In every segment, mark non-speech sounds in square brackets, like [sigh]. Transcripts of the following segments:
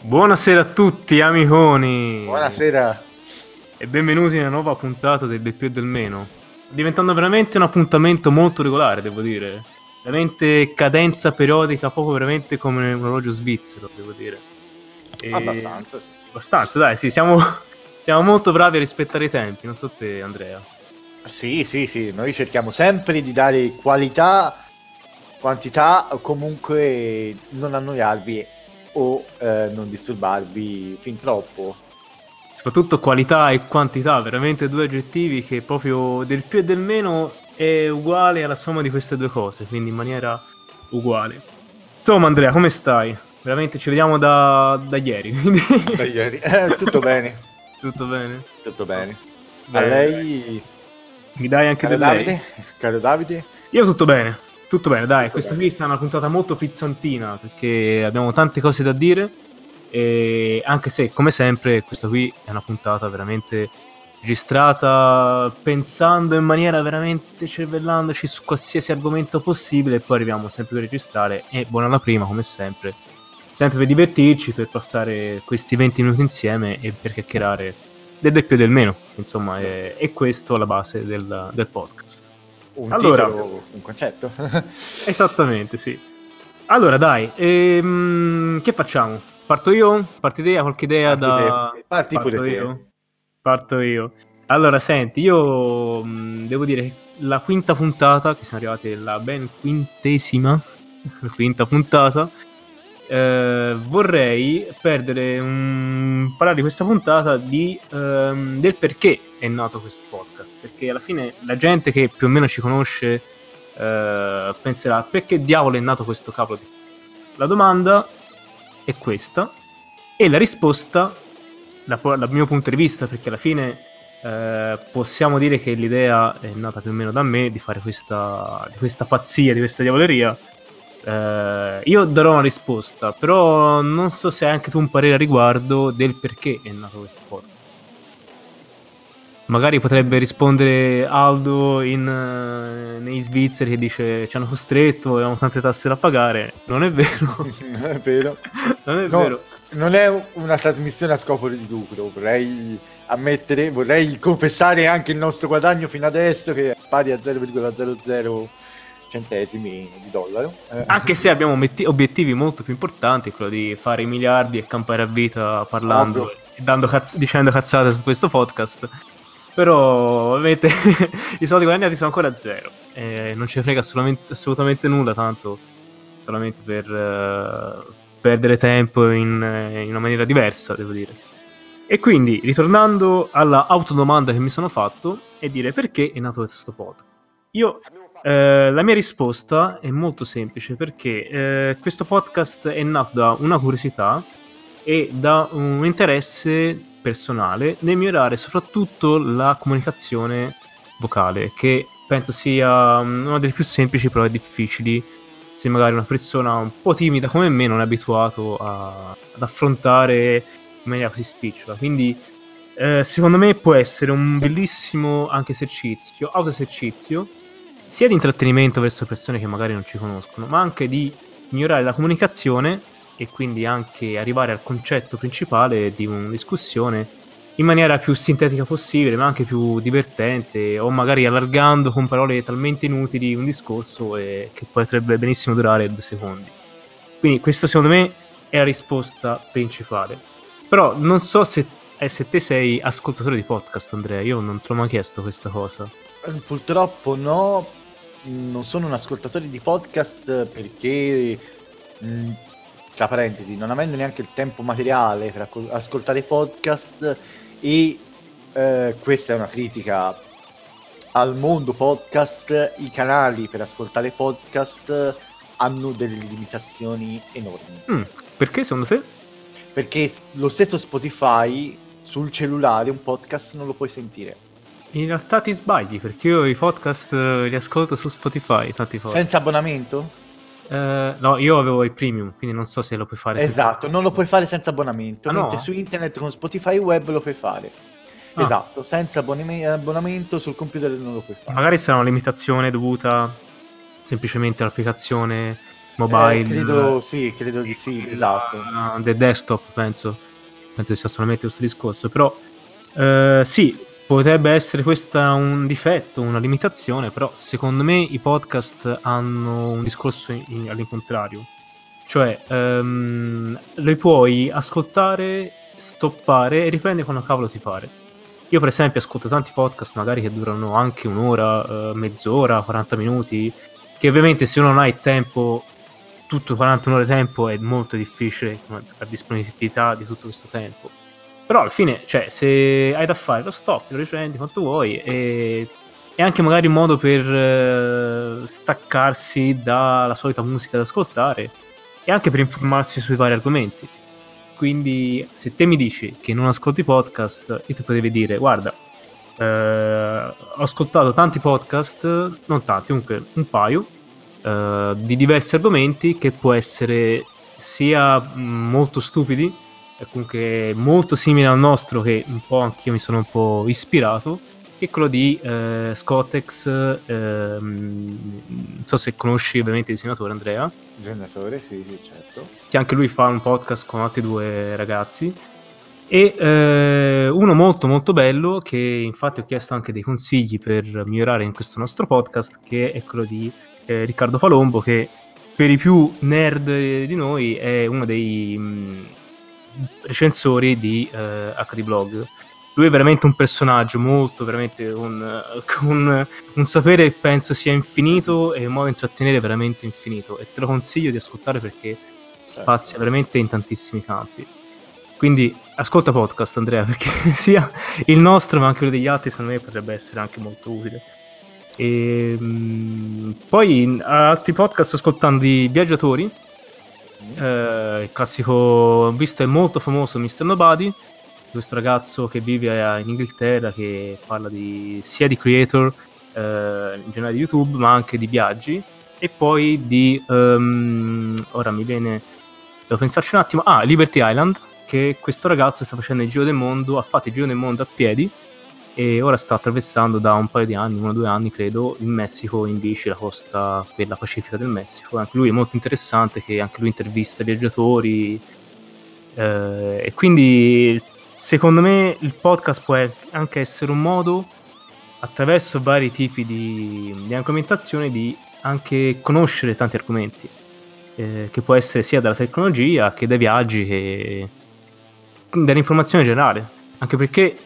Buonasera a tutti, amiconi! Buonasera! E benvenuti nella nuova puntata del Del più e del meno. Diventando veramente un appuntamento molto regolare, devo dire. Veramente cadenza periodica, proprio veramente come un orologio svizzero, devo dire. E... Abbastanza, sì. Abbastanza, dai, sì, siamo, [laughs] siamo molto bravi a rispettare i tempi, non so te, Andrea. Sì, sì, sì, noi cerchiamo sempre di dare qualità, quantità, o comunque non annoiarvi o eh, non disturbarvi fin troppo. Soprattutto qualità e quantità, veramente due aggettivi che proprio del più e del meno è uguale alla somma di queste due cose, quindi in maniera uguale. Insomma, Andrea, come stai? Veramente ci vediamo da, da ieri. da ieri, [laughs] eh, tutto bene. Tutto bene? Tutto bene. bene. A lei... Mi dai anche Caro Davide? Caro Davide? Io tutto bene. Tutto bene, dai, questa qui sarà una puntata molto frizzantina perché abbiamo tante cose da dire e anche se come sempre questa qui è una puntata veramente registrata pensando in maniera veramente cervellandoci su qualsiasi argomento possibile e poi arriviamo sempre per registrare e buona la prima come sempre. Sempre per divertirci per passare questi 20 minuti insieme e per chiacchierare del più e del meno insomma è, è questo la base del, del podcast un allora, titolo, un concetto. [laughs] esattamente, sì. Allora, dai, ehm, che facciamo? Parto io? Parti te? Qualche idea Parti da... Te. Parti Parto pure io? Te. Parto io. Allora, senti, io mh, devo dire la quinta puntata, che siamo arrivati alla ben quintesima, [laughs] quinta puntata, eh, vorrei perdere un... parlare di questa puntata di, ehm, del perché è nato questo podcast. Perché alla fine la gente che più o meno ci conosce eh, penserà perché diavolo è nato questo cavolo di podcast. La domanda è questa e la risposta, dal da mio punto di vista, perché alla fine eh, possiamo dire che l'idea è nata più o meno da me di fare questa, di questa pazzia, di questa diavoleria Uh, io darò una risposta, però non so se hai anche tu un parere a riguardo del perché è nato questo podcast. Magari potrebbe rispondere Aldo in, uh, nei svizzeri che dice ci hanno costretto, avevamo tante tasse da pagare. Non è vero. [laughs] non è vero. [laughs] non è no, vero. Non è una trasmissione a scopo di lucro, vorrei ammettere, vorrei confessare anche il nostro guadagno fino adesso che è pari a 0,00 centesimi di dollaro. Eh. Anche se abbiamo metti- obiettivi molto più importanti, quello di fare i miliardi e campare a vita parlando e cazz- dicendo cazzate su questo podcast. Però ovviamente [laughs] i soldi guadagnati sono ancora zero. E non ci frega assolutamente nulla, tanto solamente per uh, perdere tempo in, in una maniera diversa, devo dire. E quindi, ritornando alla autodomanda che mi sono fatto, e dire perché è nato questo podcast. Io eh, la mia risposta è molto semplice perché eh, questo podcast è nato da una curiosità e da un interesse personale nel migliorare soprattutto la comunicazione vocale, che penso sia mm, una delle più semplici però difficili se magari una persona un po' timida come me non è abituato a, ad affrontare in maniera così spicciola. Quindi eh, secondo me può essere un bellissimo anche esercizio, autoesercizio sia di intrattenimento verso persone che magari non ci conoscono, ma anche di migliorare la comunicazione e quindi anche arrivare al concetto principale di una discussione in maniera più sintetica possibile, ma anche più divertente, o magari allargando con parole talmente inutili un discorso e che potrebbe benissimo durare due secondi. Quindi questa secondo me è la risposta principale. Però non so se, eh, se te sei ascoltatore di podcast, Andrea, io non te l'ho mai chiesto questa cosa. Eh, purtroppo no, non sono un ascoltatore di podcast perché, mh, tra parentesi, non avendo neanche il tempo materiale per accol- ascoltare podcast e eh, questa è una critica al mondo podcast, i canali per ascoltare podcast hanno delle limitazioni enormi. Mm, perché secondo te? Perché lo stesso Spotify sul cellulare un podcast non lo puoi sentire. In realtà ti sbagli perché io i podcast eh, li ascolto su Spotify. Tanti Senza abbonamento? Uh, no, io avevo il premium, quindi non so se lo puoi fare. Esatto, non lo puoi fare senza abbonamento. Ah, mentre no? su internet con Spotify web lo puoi fare. Ah. Esatto, senza abbonamento sul computer non lo puoi fare. Magari sarà una limitazione dovuta semplicemente all'applicazione mobile. Eh, credo, sì, credo di sì, esatto. Del desktop, penso. Penso sia solamente questo discorso. Però, uh, sì, potrebbe essere questo un difetto, una limitazione, però secondo me i podcast hanno un discorso in, all'incontrario. Cioè, um, li puoi ascoltare, stoppare e riprendere quando cavolo ti pare. Io per esempio ascolto tanti podcast magari che durano anche un'ora, uh, mezz'ora, 40 minuti, che ovviamente se uno non ha il tempo, tutto 40 ore tempo è molto difficile la disponibilità di tutto questo tempo. Però alla fine, cioè, se hai da fare lo stop, lo riprendi quanto vuoi e è anche magari un modo per uh, staccarsi dalla solita musica da ascoltare e anche per informarsi sui vari argomenti. Quindi se te mi dici che non ascolti podcast, io ti potevi dire, guarda, eh, ho ascoltato tanti podcast, non tanti, comunque un paio, eh, di diversi argomenti che può essere sia molto stupidi, comunque molto simile al nostro, che un po' anch'io mi sono un po' ispirato, che quello di eh, Scottex, eh, non so se conosci ovviamente il disegnatore Andrea. Disegnatore, sì, sì, certo. Che anche lui fa un podcast con altri due ragazzi. E eh, uno molto molto bello che infatti ho chiesto anche dei consigli per migliorare in questo nostro podcast, che è quello di eh, Riccardo Palombo, che per i più nerd di noi è uno dei mh, mm, recensori di eh, HD Blog lui è veramente un personaggio molto, veramente un, [laughs] un, un sapere penso sia infinito e un modo di intrattenere veramente infinito e te lo consiglio di ascoltare perché spazia certo. veramente in tantissimi campi. Quindi ascolta podcast Andrea [laughs] perché sia il nostro ma anche quello degli altri secondo me potrebbe essere anche molto utile. E, mh, poi altri podcast ascoltando di viaggiatori. Eh, il classico, visto è molto famoso Mr. Nobody, questo ragazzo che vive in Inghilterra che parla di, sia di creator eh, in generale di YouTube ma anche di viaggi e poi di um, ora mi viene devo pensarci un attimo ah Liberty Island che questo ragazzo sta facendo il giro del mondo ha fatto il giro del mondo a piedi e ora sta attraversando da un paio di anni, uno o due anni credo, in Messico in bici, la costa quella pacifica del Messico. Anche lui è molto interessante, che anche lui intervista viaggiatori eh, e quindi secondo me il podcast può anche essere un modo, attraverso vari tipi di, di argomentazione, di anche conoscere tanti argomenti, eh, che può essere sia dalla tecnologia che dai viaggi che dall'informazione generale. Anche perché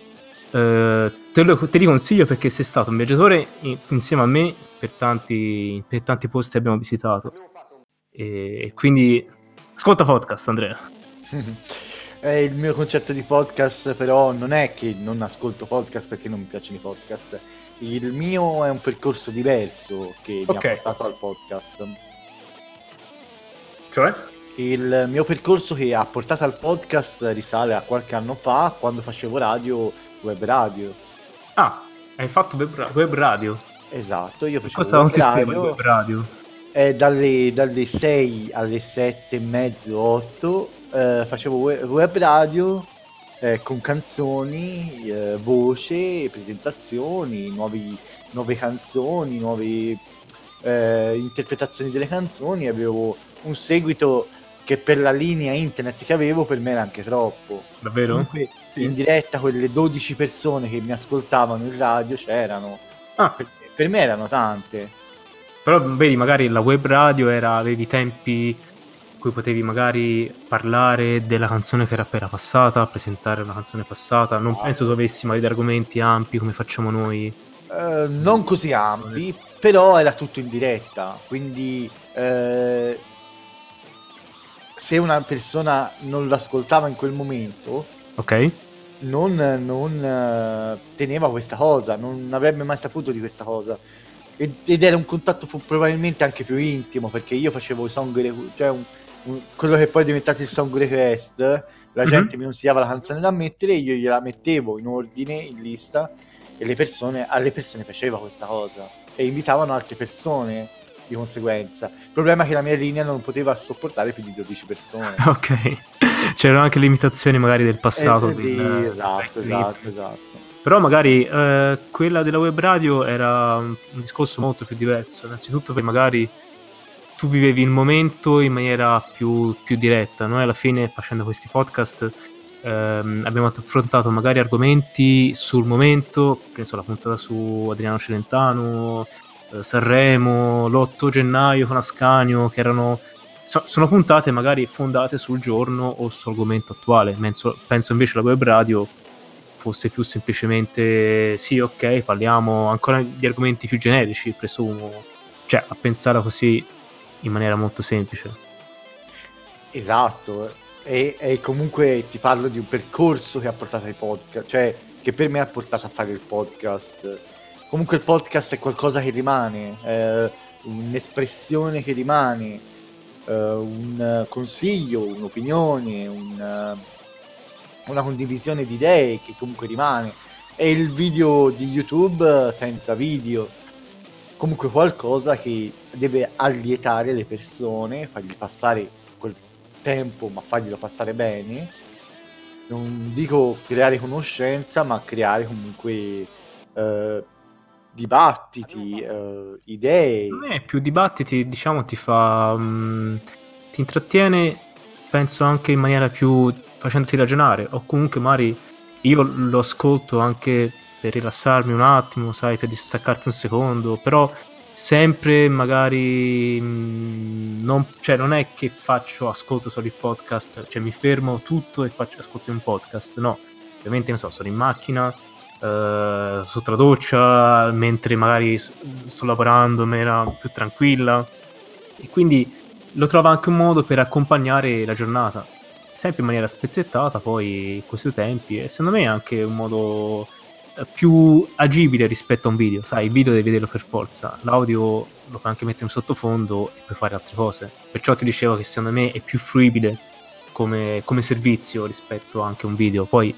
eh, te, lo, te li consiglio perché sei stato un viaggiatore insieme a me per tanti, per tanti posti che abbiamo visitato. E quindi ascolta podcast, Andrea. [laughs] Eh, il mio concetto di podcast però non è che non ascolto podcast perché non mi piacciono i podcast. Il mio è un percorso diverso che okay. mi ha portato al podcast. Cioè? Il mio percorso che ha portato al podcast risale a qualche anno fa quando facevo radio, web radio. Ah, hai fatto web, web radio? Esatto, io facevo Cosa web radio. web radio? Eh, dalle, dalle 6 alle 7 e mezzo, 8 eh, facevo web radio eh, con canzoni, eh, voce, presentazioni, nuovi, nuove canzoni, nuove eh, interpretazioni delle canzoni. Avevo un seguito che per la linea internet che avevo per me era anche troppo. Davvero? Comunque, sì. in diretta quelle 12 persone che mi ascoltavano in radio c'erano. Ah. Per, per me erano tante. Però vedi, magari la web radio era, avevi tempi cui potevi magari parlare della canzone che era appena passata, presentare una canzone passata. Non penso dovessi magari argomenti ampi come facciamo noi. Uh, non così ampi, però era tutto in diretta, quindi uh, se una persona non l'ascoltava in quel momento, ok. Non, non uh, teneva questa cosa, non avrebbe mai saputo di questa cosa ed era un contatto probabilmente anche più intimo perché io facevo i song cioè un, quello che poi è diventato il song request, la mm-hmm. gente mi consigliava la canzone da mettere, io gliela mettevo in ordine, in lista, e le persone, alle persone piaceva questa cosa e invitavano altre persone di conseguenza. Il problema è che la mia linea non poteva sopportare più di 12 persone. [laughs] ok, c'erano anche limitazioni magari del passato. Eh, di, del, esatto, esatto, esatto. Però magari eh, quella della web radio era un discorso molto più diverso, innanzitutto per magari tu vivevi il momento in maniera più, più diretta. Noi alla fine facendo questi podcast ehm, abbiamo affrontato magari argomenti sul momento, penso alla puntata su Adriano Celentano, eh, Sanremo, l'8 gennaio con Ascanio, che erano so, sono puntate magari fondate sul giorno o sull'argomento attuale. Penso, penso invece la web radio fosse più semplicemente sì, ok, parliamo ancora di argomenti più generici, presumo, cioè a pensare così in maniera molto semplice. Esatto, e, e, comunque ti parlo di un percorso che ha portato ai podcast, cioè che per me ha portato a fare il podcast. Comunque il podcast è qualcosa che rimane, è un'espressione che rimane, eh, un consiglio, un'opinione, un una condivisione di idee che comunque rimane. E il video di YouTube senza video. Comunque qualcosa che deve allietare le persone, fargli passare quel tempo, ma farglielo passare bene. Non dico creare conoscenza, ma creare comunque eh, dibattiti, eh, idee. Me più dibattiti, diciamo, ti fa... Um, ti intrattiene, penso anche in maniera più facendoti ragionare o comunque magari io lo ascolto anche per rilassarmi un attimo, sai, per distaccarti un secondo, però sempre magari mh, non, cioè non è che faccio ascolto solo il podcast, cioè mi fermo tutto e faccio ascolto un podcast, no, ovviamente ne so, sono in macchina, eh, sotto la doccia, mentre magari sto lavorando in maniera più tranquilla e quindi lo trovo anche un modo per accompagnare la giornata sempre in maniera spezzettata poi questi tempi e secondo me è anche un modo eh, più agibile rispetto a un video, sai, il video devi vederlo per forza, l'audio lo puoi anche mettere in sottofondo e puoi fare altre cose. Perciò ti dicevo che secondo me è più fruibile come, come servizio rispetto anche a un video. Poi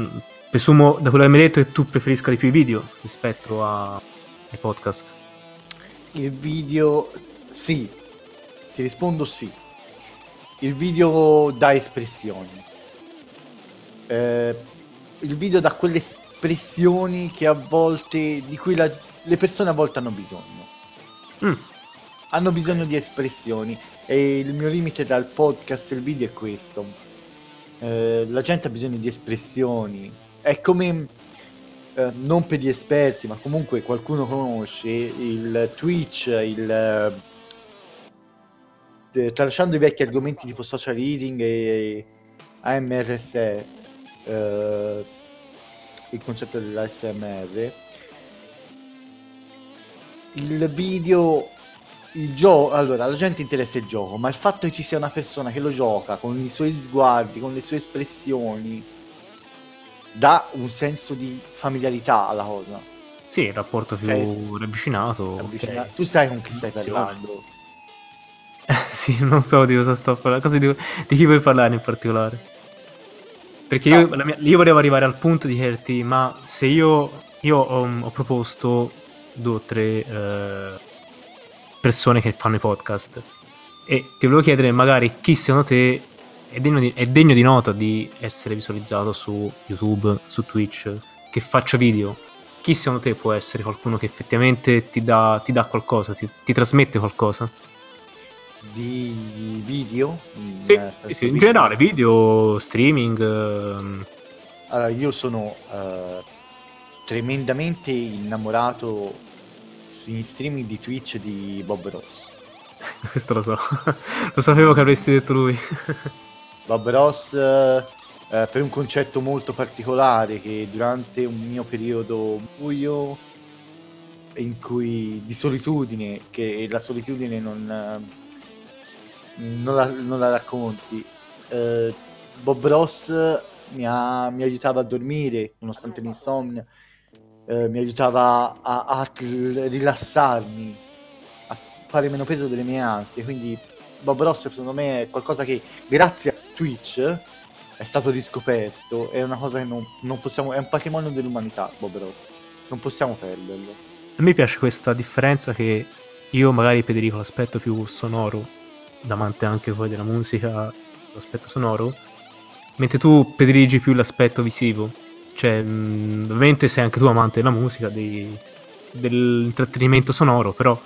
mm, presumo da quello che mi hai detto che tu preferisca di più i video rispetto a, ai podcast. Il video sì, ti rispondo sì il video dà espressioni. Eh, il video dà quelle espressioni che a volte, di cui la, le persone a volte hanno bisogno. Mm. Hanno bisogno di espressioni e il mio limite dal podcast e il video è questo. Eh, la gente ha bisogno di espressioni. È come, eh, non per gli esperti, ma comunque qualcuno conosce il Twitch, il tralasciando i vecchi argomenti tipo social reading e AMRSE, eh, il concetto dell'ASMR, il video, il gioco, allora la gente interessa il gioco, ma il fatto che ci sia una persona che lo gioca con i suoi sguardi, con le sue espressioni, dà un senso di familiarità alla cosa. Sì, il rapporto più cioè, ravvicinato. ravvicinato. Okay. Tu sai con chi stai parlando. [laughs] sì, non so di cosa sto parlando. Di, di, chi vuoi parlare in particolare? Perché io, mia, io, volevo arrivare al punto di chiederti, ma se io, io ho, ho, proposto due o tre eh, persone che fanno i podcast e ti volevo chiedere magari chi secondo te è degno, di, è degno di nota di essere visualizzato su YouTube, su Twitch, che faccia video. Chi secondo te può essere qualcuno che effettivamente ti dà, ti dà qualcosa, ti, ti trasmette qualcosa? di video? Sì, sì, sì, in generale, video, streaming. Ehm. Allora, io sono uh, tremendamente innamorato sugli streaming di Twitch di Bob Ross. [laughs] Questo lo so, [laughs] lo sapevo che avresti detto lui. [laughs] Bob Ross uh, per un concetto molto particolare che durante un mio periodo buio in cui di solitudine, che la solitudine non non la, non la racconti. Eh, Bob Ross mi, ha, mi, aiutava a dormire nonostante l'insonnia, eh, mi aiutava a, a, rilassarmi, a fare meno peso delle mie ansie. Quindi Bob Ross secondo me è qualcosa che grazie a Twitch è stato riscoperto, è una cosa che non, non possiamo, è un patrimonio dell'umanità Bob Ross, non possiamo perderlo. A me piace questa differenza che io magari prediligo l'aspetto più sonoro amante anche poi della musica, l'aspetto sonoro, mentre tu prediligi più l'aspetto visivo. Cioè, ovviamente sei anche tu amante della musica, dei, dell'intrattenimento sonoro, però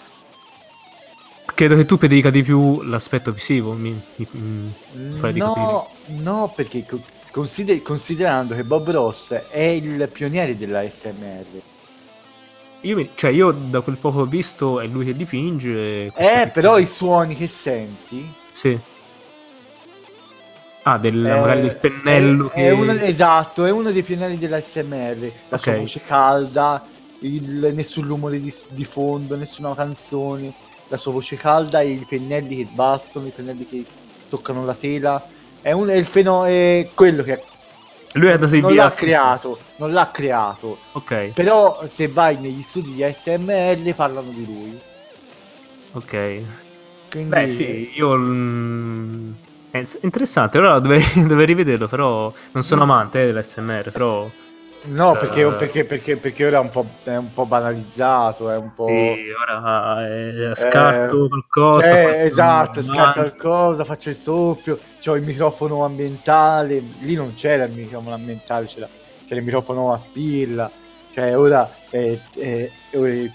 credo che tu predica di più l'aspetto visivo. Mi, mi, mi no, no, perché consider- considerando che Bob Ross è il pioniere della SMR. Io, cioè, io da quel poco ho visto è lui che dipinge. Eh, però i suoni che senti. Sì. Ah, del, eh, magari del pennello. È, che... è uno, esatto, è uno dei pioneri dell'ASMR. La okay. sua voce calda, il, nessun rumore di, di, fondo, nessuna canzone. La sua voce calda i pennelli che sbattono, i pennelli che toccano la tela. È, un, è il fenomeno, è quello che lui ha dato i non l'ha creato, non l'ha creato. Ok. Però se vai negli studi di ASMR parlano di lui. Ok. Quindi... Beh sì, io... Mm, è interessante, ora dovrei, [laughs] dovrei rivederlo, però non sono amante eh, dell'SMR, però... No, perché, uh, perché, perché, perché, ora è un, po', è un po' banalizzato, è un po'... Sì, ora è, scatto eh, qualcosa... Cioè, esatto, scatto qualcosa, faccio il soffio, ho il microfono ambientale, lì non c'era il microfono ambientale, c'era, c'era il microfono a spilla, cioè ora è, è, è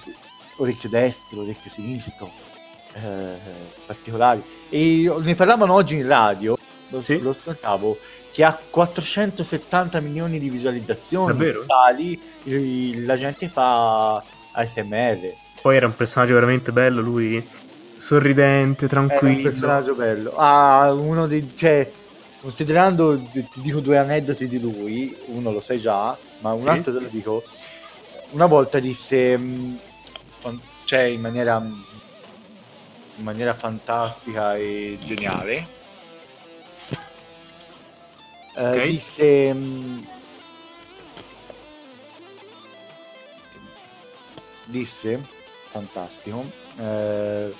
orecchio destro, orecchio sinistro, eh, particolari. E ne parlavano oggi in radio, lo, sì? lo ascoltavo, che ha 470 milioni di visualizzazioni Davvero? totali, la gente fa ASMR. Poi era un personaggio veramente bello, lui sorridente, tranquillo. Era un personaggio bello. Ah, uno dei... Cioè, considerando, ti dico due aneddoti di lui, uno lo sai già, ma un sì? altro te lo dico. Una volta disse, mm, cioè in maniera, in maniera fantastica e geniale, eh, okay. disse mm, disse fantastico eh,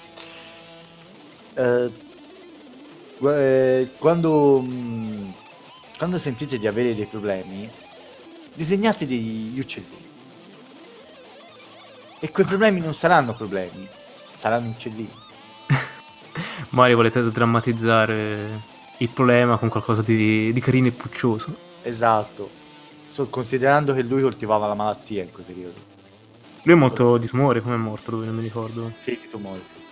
eh, eh, quando mm, quando sentite di avere dei problemi disegnate degli uccellini e quei problemi non saranno problemi saranno uccellini [laughs] Mario volete sdrammatizzare il problema con qualcosa di, di carino e puccioso. Esatto, so, considerando che lui coltivava la malattia in quel periodo. Lui è molto di tumore, come è morto lui, non mi ricordo. Sì, di tumore, sì.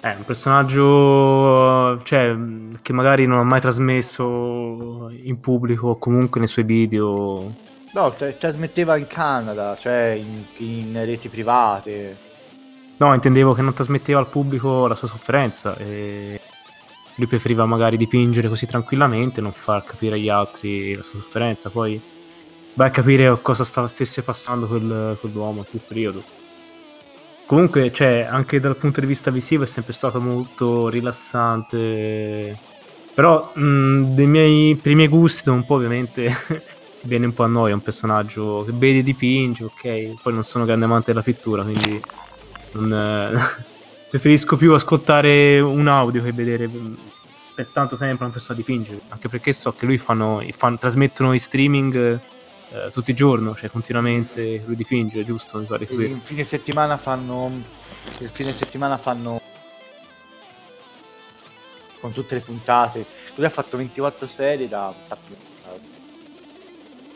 È un personaggio cioè, che magari non ha mai trasmesso in pubblico o comunque nei suoi video. No, t- trasmetteva in Canada, cioè in, in, reti private. No, intendevo che non trasmetteva al pubblico la sua sofferenza. E lui preferiva magari dipingere così tranquillamente, non far capire agli altri la sua sofferenza, poi vai a capire cosa stava, stesse passando quel, quell'uomo in quel periodo. Comunque, cioè, anche dal punto di vista visivo è sempre stato molto rilassante. Però, mh, dei miei, per i miei gusti, un po' ovviamente [laughs] viene un po' a noia. È un personaggio che vedi e dipinge, ok. Poi non sono grande amante della pittura, quindi non, [laughs] preferisco più ascoltare un audio che vedere mm, per tanto tempo una persona dipingere, anche perché so che lui fanno, fanno trasmettono i streaming eh, tutti i giorni, cioè continuamente lui dipinge, giusto? Mi pare in fine settimana fanno il fine settimana fanno con tutte le puntate. Lui ha fatto 24 serie da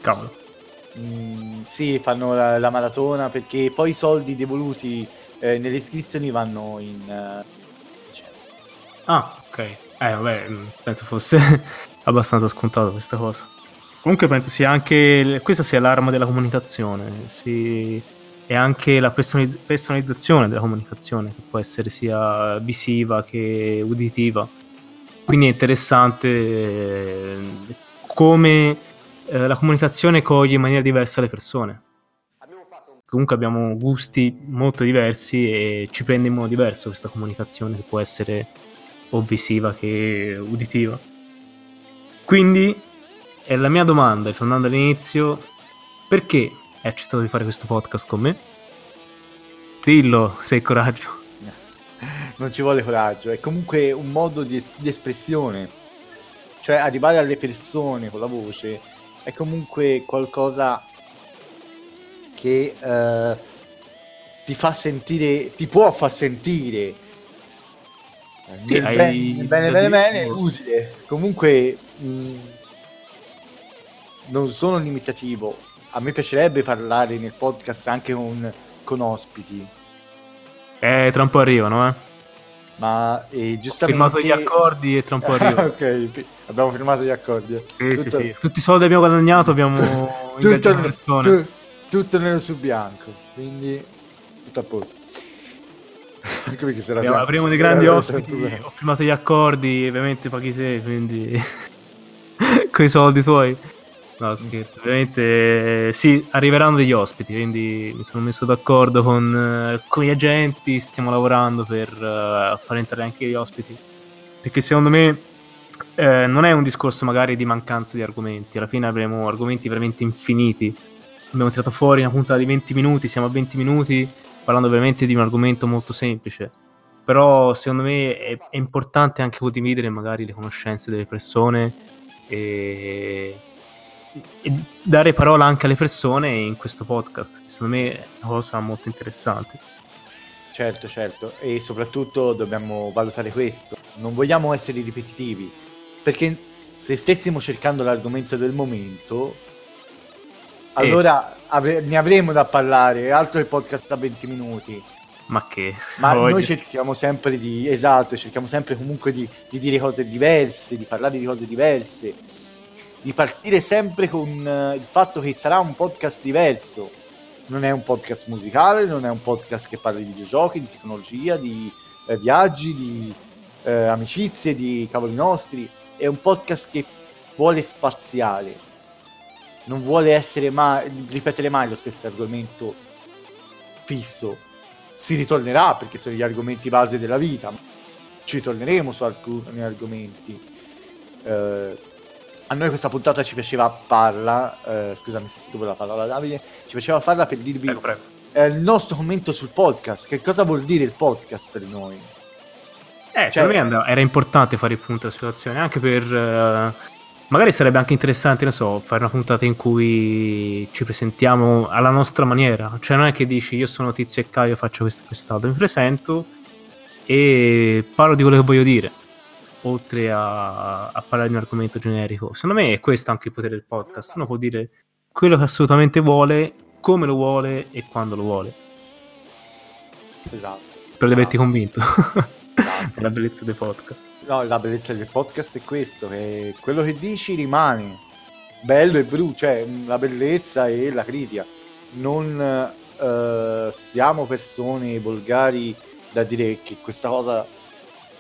Cavolo. Mm, sì, fanno la, la maratona perché poi i soldi devoluti eh, nelle iscrizioni vanno in... Uh, cioè. Ah, ok. Eh, vabbè, mm, penso fosse [laughs] abbastanza scontato questa cosa. Comunque penso sia anche... questa sia l'arma della comunicazione, sì, e anche la personalizzazione della comunicazione, che può essere sia visiva che uditiva. Quindi è interessante eh, come eh, la comunicazione coglie in maniera diversa le persone comunque abbiamo gusti molto diversi e ci prende in modo diverso questa comunicazione che può essere o visiva che uditiva. Quindi è la mia domanda, tornando all'inizio, perché hai accettato di fare questo podcast con me? Dillo, se hai coraggio. [laughs] Non ci vuole coraggio, è comunque un modo di, es- di espressione. Cioè arrivare alle persone con la voce è comunque qualcosa che eh, ti fa sentire, ti può far sentire eh, sì, nel hai... ben, bene, bene, bene, utile. Comunque mh, mm, non sono limitativo. A me piacerebbe parlare nel podcast anche con, con ospiti. Eh, tra un po' arrivano, eh. Ma eh, giustamente... firmato gli accordi e tra un po' [laughs] arrivano. ok, abbiamo firmato gli accordi. Sì, tutto... sì, sì. Tutti i soldi abbiamo guadagnato abbiamo [laughs] tutto, persone. Tu, tutto nero su bianco, quindi tutto a posto. [laughs] Anche perché sarà abbiamo, avremo dei grandi ospiti, ho firmato gli accordi, ovviamente paghi te, quindi... con i soldi tuoi. No, scherzo, ovviamente sì, arriveranno degli ospiti, quindi mi sono messo d'accordo con, uh, con gli agenti, stiamo lavorando per uh, far entrare anche gli ospiti, perché secondo me eh, non è un discorso magari di mancanza di argomenti, alla fine avremo argomenti veramente infiniti, abbiamo tirato fuori una puntata di 20 minuti, siamo a 20 minuti parlando veramente di un argomento molto semplice, però secondo me è, è importante anche condividere magari le conoscenze delle persone e dare parola anche alle persone in questo podcast, che secondo me è una cosa molto interessante. Certo, certo, e soprattutto dobbiamo valutare questo, non vogliamo essere ripetitivi, perché se stessimo cercando l'argomento del momento, allora avre- ne avremo da parlare, altro che podcast da 20 minuti. Ma che? Ma [laughs] Voglio. noi cerchiamo sempre di, esatto, cerchiamo sempre comunque di, di dire cose diverse, di parlare di cose diverse di partire sempre con uh, il fatto che sarà un podcast diverso. Non è un podcast musicale, non è un podcast che parla di videogiochi, di tecnologia, di eh, viaggi, di eh, amicizie, di cavoli nostri. È un podcast che vuole spaziare. Non vuole essere mai, ripetere mai lo stesso argomento fisso. Si ritornerà perché sono gli argomenti base della vita. Ci torneremo su alcuni argomenti. Eh, a noi questa puntata ci piaceva farla, eh, scusami se ti rubo la parola Davide, ci piaceva farla per dirvi prego, prego. Eh, il nostro commento sul podcast, che cosa vuol dire il podcast per noi. Eh, cioè, per me era importante fare il punto della situazione, anche per... Uh, magari sarebbe anche interessante, non so, fare una puntata in cui ci presentiamo alla nostra maniera, cioè non è che dici io sono Tizio e Caio, faccio questo e quest'altro, mi presento e parlo di quello che voglio dire oltre a, a, parlare di un argomento generico. Secondo me è questo anche il potere del podcast. Uno può dire quello che assolutamente vuole, come lo vuole e quando lo vuole. Esatto. Per esatto. averti convinto. Esatto. [laughs] la bellezza del podcast. No, la bellezza del podcast è questo, che quello che dici rimane bello e brutto, cioè la bellezza e la critica. Non uh, siamo persone volgari da dire che questa cosa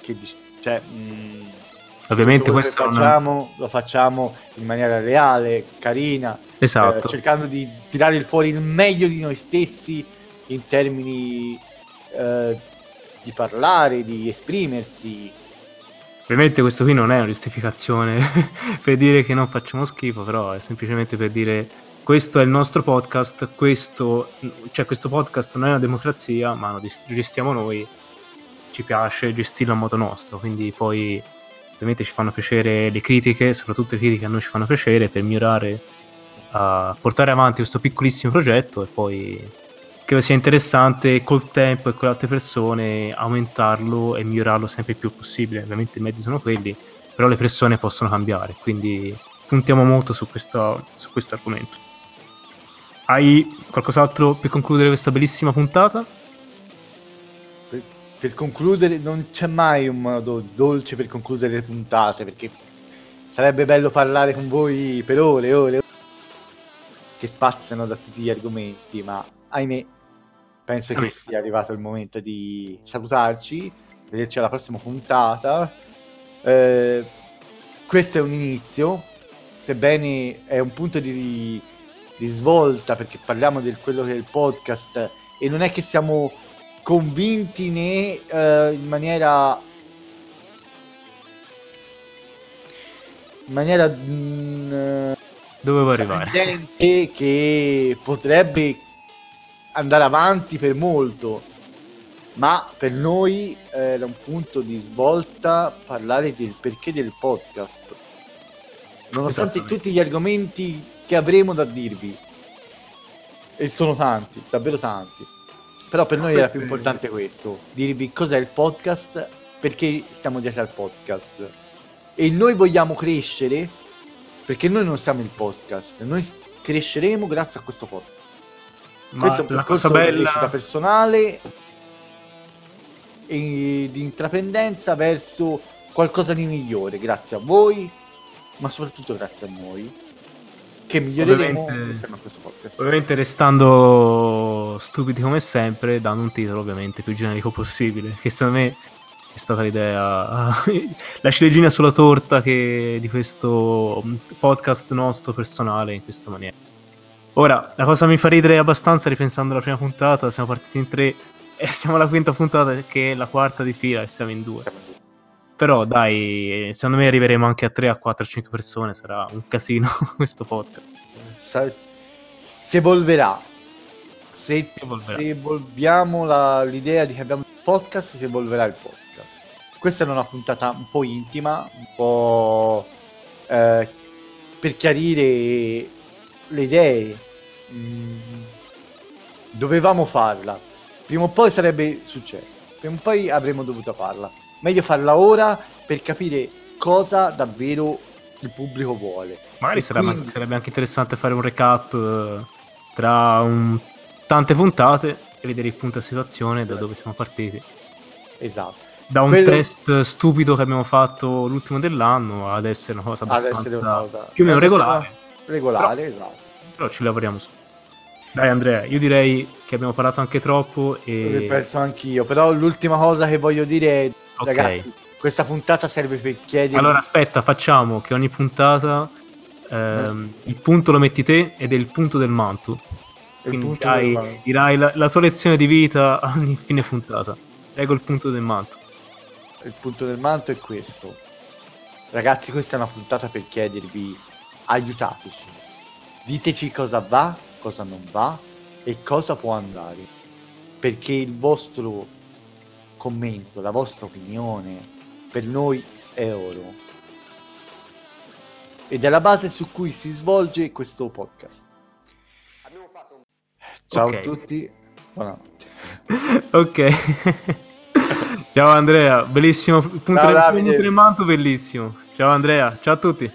che dici cioè, mh, Ovviamente questo lo facciamo, non... lo facciamo in maniera reale, carina, esatto. eh, cercando di tirare fuori il meglio di noi stessi in termini eh, di parlare, di esprimersi. Ovviamente questo qui non è una giustificazione [laughs] per dire che non facciamo schifo, però è semplicemente per dire questo è il nostro podcast, questo, cioè questo podcast non è una democrazia, ma lo gestiamo noi ci piace gestirlo a modo nostro, quindi poi ovviamente ci fanno piacere le critiche, soprattutto le critiche a noi ci fanno piacere per migliorare a portare avanti questo piccolissimo progetto e poi credo sia interessante col tempo e con le altre persone aumentarlo e migliorarlo sempre più possibile. Ovviamente i mezzi sono quelli, però le persone possono cambiare, quindi puntiamo molto su questo, su questo argomento. Hai qualcos'altro per concludere questa bellissima puntata? Per concludere, non c'è mai un modo dolce per concludere le puntate, perché sarebbe bello parlare con voi per ore e ore, ore che spaziano da tutti gli argomenti, ma ahimè, penso che sia arrivato il momento di salutarci, vederci alla prossima puntata. Eh, questo è un inizio, sebbene è un punto di, di svolta, perché parliamo di quello che è il podcast, e non è che siamo convinti né uh, in maniera in maniera mh, mm, dovevo arrivare? che potrebbe andare avanti per molto. Ma per noi era un punto di svolta parlare del perché del podcast. Nonostante tutti gli argomenti che avremo da dirvi. E sono tanti davvero tanti però per noi era più importante questo, dirvi cos'è il podcast, perché stiamo dietro al podcast. E noi vogliamo crescere, perché noi non siamo il podcast, noi cresceremo grazie a questo podcast. Ma questo è un percorso bella... di crescita personale e di intraprendenza verso qualcosa di migliore, grazie a voi, ma soprattutto grazie a noi, che miglioreremo Ovviamente- insieme a questo podcast. Ovviamente restando stupidi come sempre, dando un titolo ovviamente più generico possibile, che secondo me è stata l'idea, [laughs] la ciliegina sulla torta che, di questo podcast nostro personale in questa maniera. Ora, la cosa mi fa ridere abbastanza ripensando alla prima puntata, siamo partiti in tre e [laughs] siamo alla quinta puntata che è la quarta di fila e siamo in due. Siamo due. Però dai, secondo me arriveremo anche a 3, a 4, a 5 persone, sarà un casino [laughs] questo podcast. Sa- si evolverà. Se, se evolviamo la- l'idea di che abbiamo il podcast, si evolverà il podcast. Questa era una puntata un po' intima, un po' eh, per chiarire le idee. Mm, dovevamo farla. Prima o poi sarebbe successo. Prima o poi avremmo dovuto farla. Meglio farla ora per capire cosa davvero il pubblico vuole. Magari sarebbe, quindi- sarebbe anche interessante fare un recap eh, tra un- tante puntate e vedere il punto a situazione da dove siamo partiti. Esatto. Da un Quello- test stupido che abbiamo fatto l'ultimo dell'anno ad essere una cosa abbastanza una cosa- più o meno regolare. Regolare, esatto. Però ci lavoriamo su. Dai Andrea, io direi che abbiamo parlato anche troppo L'ho e... penso anch'io. Però l'ultima cosa che voglio dire è, Ok. ragazzi, questa puntata serve per chiedere... Allora aspetta, facciamo che ogni puntata ehm, il punto lo metti te ed è il punto del manto. Quindi del- dirai la, la tua lezione di vita [laughs] a ogni fine puntata. Leggo il punto del manto. il punto del manto è questo. Ragazzi, questa è una puntata per chiedervi, aiutateci. Diteci cosa va, cosa non va e cosa può andare. Perché il vostro commento, la vostra opinione, per noi è oro. Ed è la base su cui si svolge questo podcast. Ciao Ok. a tutti, buonanotte. ok. Ciao Andrea, bellissimo. Il punto, Davide. punto del manto, bellissimo. Ciao Andrea, ciao a tutti.